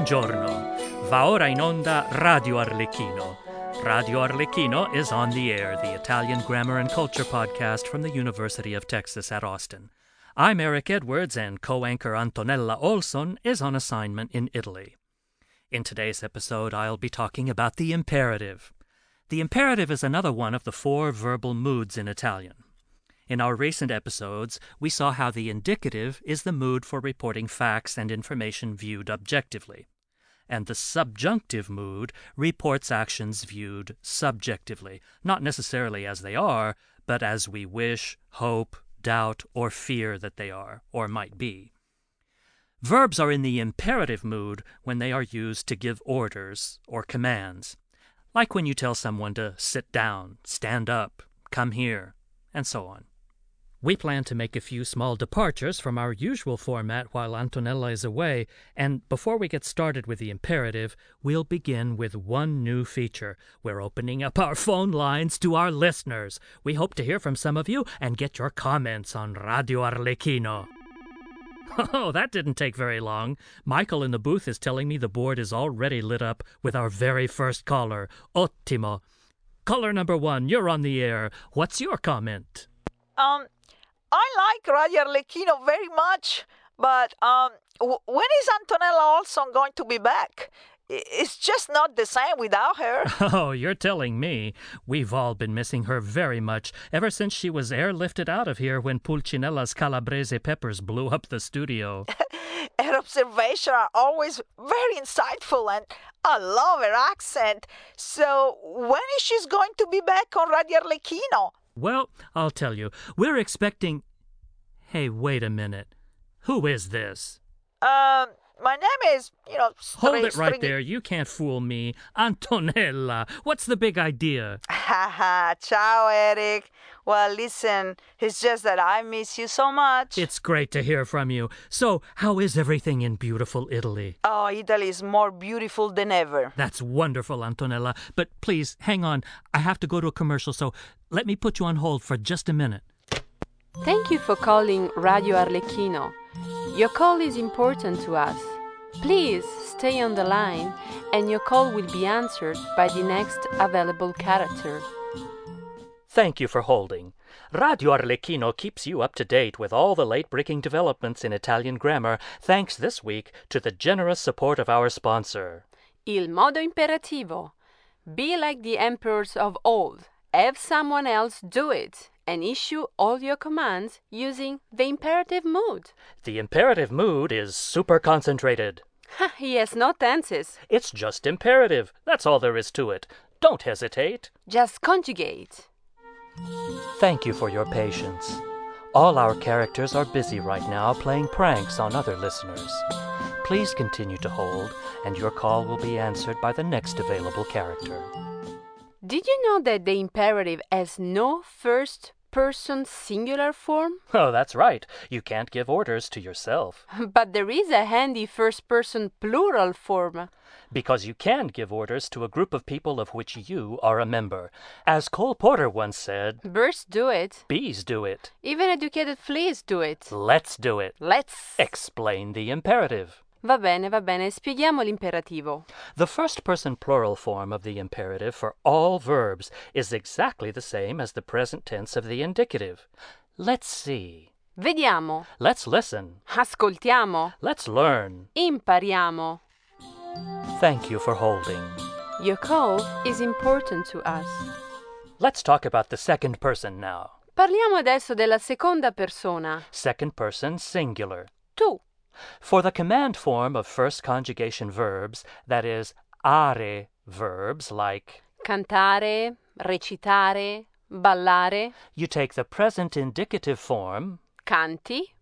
Buongiorno. Va ora in onda Radio Arlecchino. Radio Arlecchino is on the air, the Italian grammar and culture podcast from the University of Texas at Austin. I'm Eric Edwards, and co anchor Antonella Olson is on assignment in Italy. In today's episode, I'll be talking about the imperative. The imperative is another one of the four verbal moods in Italian. In our recent episodes, we saw how the indicative is the mood for reporting facts and information viewed objectively, and the subjunctive mood reports actions viewed subjectively, not necessarily as they are, but as we wish, hope, doubt, or fear that they are, or might be. Verbs are in the imperative mood when they are used to give orders or commands, like when you tell someone to sit down, stand up, come here, and so on. We plan to make a few small departures from our usual format while Antonella is away, and before we get started with the imperative, we'll begin with one new feature. We're opening up our phone lines to our listeners. We hope to hear from some of you and get your comments on Radio Arlecchino. Oh, that didn't take very long. Michael in the booth is telling me the board is already lit up with our very first caller. Ottimo. Caller number one, you're on the air. What's your comment? Um, I like Radio Arlecchino very much, but um, when is Antonella Olson going to be back? It's just not the same without her. Oh, you're telling me. We've all been missing her very much ever since she was airlifted out of here when Pulcinella's calabrese peppers blew up the studio. her observations are always very insightful, and I love her accent. So when is she going to be back on Radio Arlecchino? Well, I'll tell you. We're expecting. Hey, wait a minute. Who is this? Um, my name is, you know, Hold it right Stringy- there. You can't fool me. Antonella, what's the big idea? Haha, ciao, Eric. Well, listen, it's just that I miss you so much. It's great to hear from you. So, how is everything in beautiful Italy? Oh, Italy is more beautiful than ever. That's wonderful, Antonella. But please, hang on. I have to go to a commercial, so let me put you on hold for just a minute. Thank you for calling Radio Arlecchino. Your call is important to us. Please stay on the line and your call will be answered by the next available character. Thank you for holding. Radio Arlecchino keeps you up to date with all the late breaking developments in Italian grammar, thanks this week to the generous support of our sponsor. Il modo imperativo. Be like the emperors of old. Have someone else do it and issue all your commands using the imperative mood. The imperative mood is super concentrated. Ha, he has no tenses. It's just imperative. That's all there is to it. Don't hesitate. Just conjugate. Thank you for your patience. All our characters are busy right now playing pranks on other listeners. Please continue to hold, and your call will be answered by the next available character. Did you know that the imperative has no first person singular form? Oh, that's right. You can't give orders to yourself. But there is a handy first person plural form. Because you can give orders to a group of people of which you are a member. As Cole Porter once said, Birds do it. bees do it. Even educated fleas do it. Let's do it. Let's. Explain the imperative. Va bene, va bene. Spieghiamo l'imperativo. The first person plural form of the imperative for all verbs is exactly the same as the present tense of the indicative. Let's see. Vediamo. Let's listen. Ascoltiamo. Let's learn. Impariamo. Thank you for holding. Your call is important to us. Let's talk about the second person now. Parliamo adesso della seconda persona. Second person singular. Tu. For the command form of first conjugation verbs, that is, are verbs like, Cantare, recitare, ballare. you take the present indicative form Canti,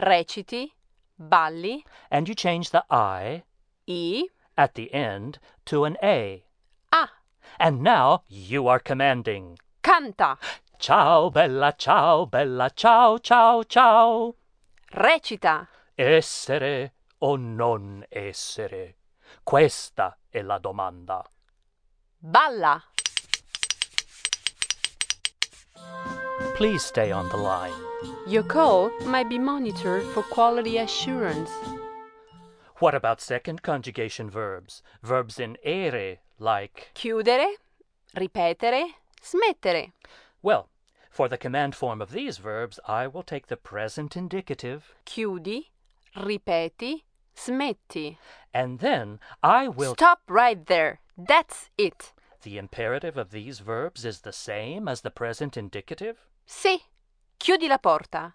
reciti, balli. and you change the I I. at the end to an A. A. And now you are commanding. Canta. Ciao bella, ciao bella, ciao ciao ciao. Recita. Essere o non essere? Questa è la domanda. Balla. Please stay on the line. Your call might be monitored for quality assurance. What about second conjugation verbs? Verbs in ere, like. Chiudere, ripetere, smettere. Well, for the command form of these verbs, I will take the present indicative, Chiudi, ripeti, smetti. and then I will. Stop right there. That's it. The imperative of these verbs is the same as the present indicative? Sì. Chiudi la porta.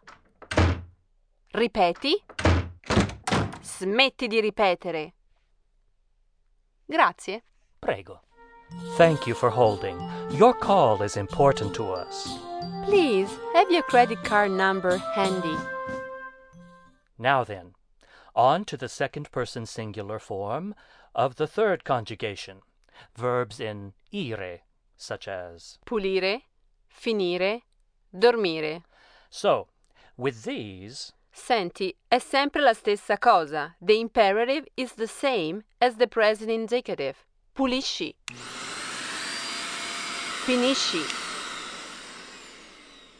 Ripeti. Smetti di ripetere. Grazie. Prego. Thank you for holding. Your call is important to us. Please have your credit card number handy. Now then, on to the second person singular form of the third conjugation. Verbs in ire, such as. Pulire, finire, dormire. So, with these, Senti, è sempre la stessa cosa. The imperative is the same as the present indicative. Pulisci. Finisci.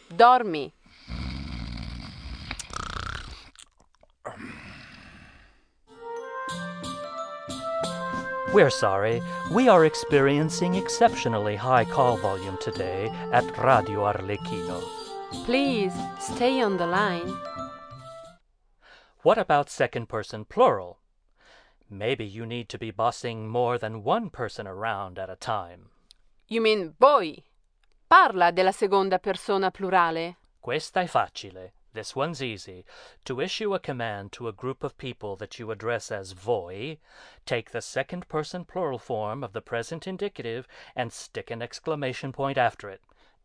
Dormi. We're sorry, we are experiencing exceptionally high call volume today at Radio Arlecchino. Please stay on the line. What about second person plural? Maybe you need to be bossing more than one person around at a time. You mean voi? Parla della seconda persona plurale. Questa è facile. This one's easy. To issue a command to a group of people that you address as voi, take the second person plural form of the present indicative and stick an exclamation point after it.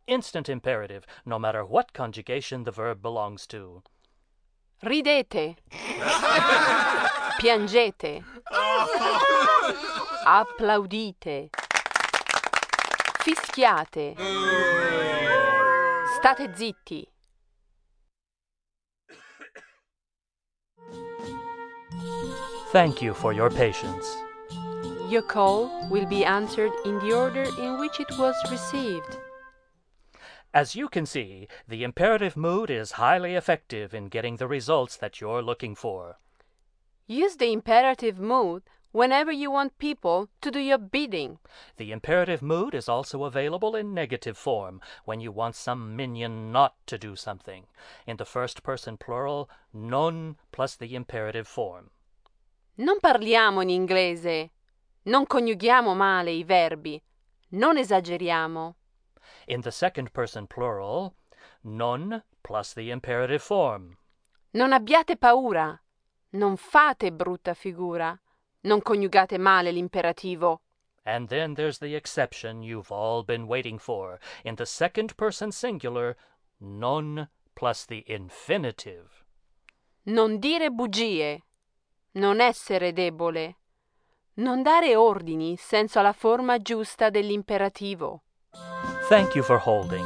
Instant imperative, no matter what conjugation the verb belongs to. Ridete. Piangete. Applaudite. Fischiate. State zitti. Thank you for your patience. Your call will be answered in the order in which it was received. As you can see, the imperative mood is highly effective in getting the results that you're looking for. Use the imperative mood whenever you want people to do your bidding. The imperative mood is also available in negative form when you want some minion not to do something. In the first person plural, non plus the imperative form. Non parliamo in inglese. Non coniughiamo male i verbi. Non esageriamo. In the second person plural, non plus the imperative form. Non abbiate paura. Non fate brutta figura. Non coniugate male l'imperativo. And then there's the exception you've all been waiting for. In the second person singular, non plus the infinitive. Non dire bugie. Non essere debole. Non dare ordini senza la forma giusta dell'imperativo. Thank you for holding.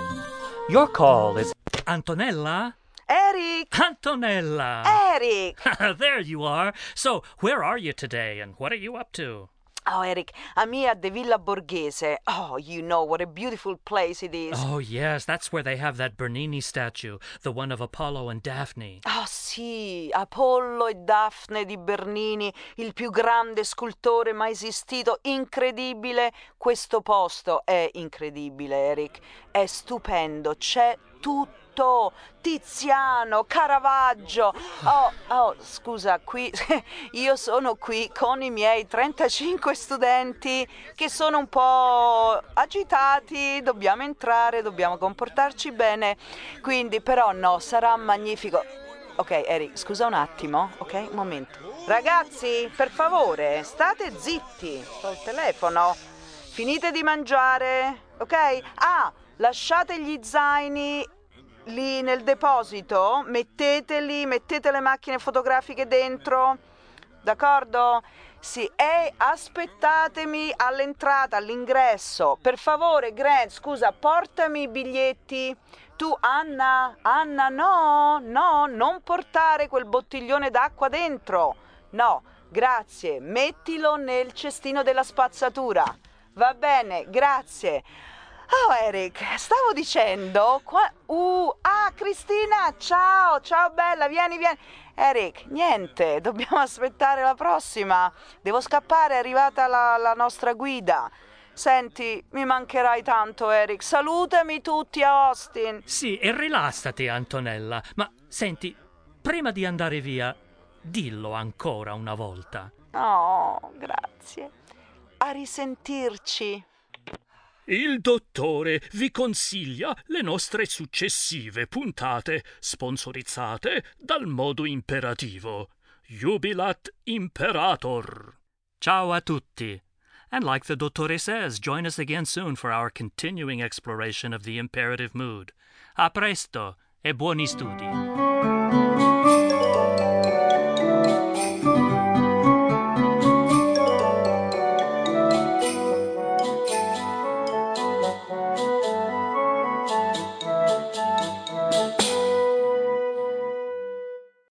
Your call is. Antonella? Eric! Antonella! Eric! there you are. So, where are you today and what are you up to? Oh, Eric, I'm here at the Villa Borghese. Oh, you know what a beautiful place it is. Oh, yes, that's where they have that Bernini statue, the one of Apollo and Daphne. Oh sì, Apollo e Daphne di Bernini, il più grande scultore mai esistito, incredibile. Questo posto è incredibile, Eric. È stupendo, c'è tutto. Tiziano, Caravaggio. Oh, oh, scusa, qui io sono qui con i miei 35 studenti che sono un po' agitati, dobbiamo entrare, dobbiamo comportarci bene. Quindi però no, sarà magnifico. Ok, Eric, scusa un attimo, ok? Un momento. Ragazzi, per favore, state zitti col telefono. Finite di mangiare, ok? Ah, lasciate gli zaini lì nel deposito, metteteli, mettete le macchine fotografiche dentro, d'accordo? Sì, e aspettatemi all'entrata, all'ingresso. Per favore, Grant, scusa, portami i biglietti. Tu, Anna, Anna, no, no, non portare quel bottiglione d'acqua dentro. No, grazie, mettilo nel cestino della spazzatura. Va bene, grazie. Oh Eric, stavo dicendo... Qua... Uh, ah, Cristina, ciao, ciao bella, vieni, vieni. Eric, niente, dobbiamo aspettare la prossima. Devo scappare, è arrivata la, la nostra guida. Senti, mi mancherai tanto, Eric. Salutami tutti a Austin. Sì, e rilassati, Antonella. Ma senti, prima di andare via, dillo ancora una volta. Oh, grazie. A risentirci. Il dottore vi consiglia le nostre successive puntate, sponsorizzate dal modo imperativo. Jubilat Imperator. Ciao a tutti. And like the dottore says, join us again soon for our continuing exploration of the imperative mood. A presto e buoni studi.